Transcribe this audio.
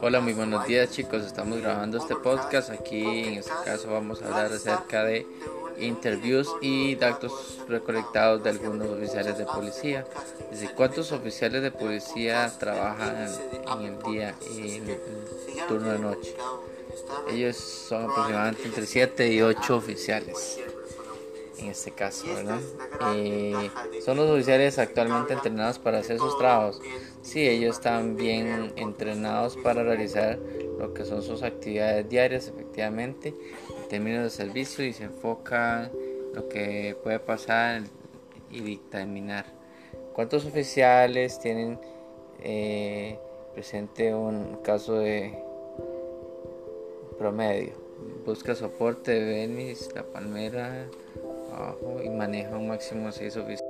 Hola, muy buenos días chicos. Estamos grabando este podcast. Aquí en este caso vamos a hablar acerca de interviews y datos recolectados de algunos oficiales de policía. Cuántos oficiales de policía trabajan en el día y en turno de noche. Ellos son aproximadamente entre 7 y 8 oficiales en este caso, ¿verdad? Eh, son los oficiales actualmente entrenados para hacer sus trabajos. Sí, ellos están bien entrenados para realizar lo que son sus actividades diarias, efectivamente, en términos de servicio y se enfocan lo que puede pasar y dictaminar. ¿Cuántos oficiales tienen eh, presente un caso de promedio? Busca soporte de Venice, La Palmera, y maneja un máximo de 6 oficiales.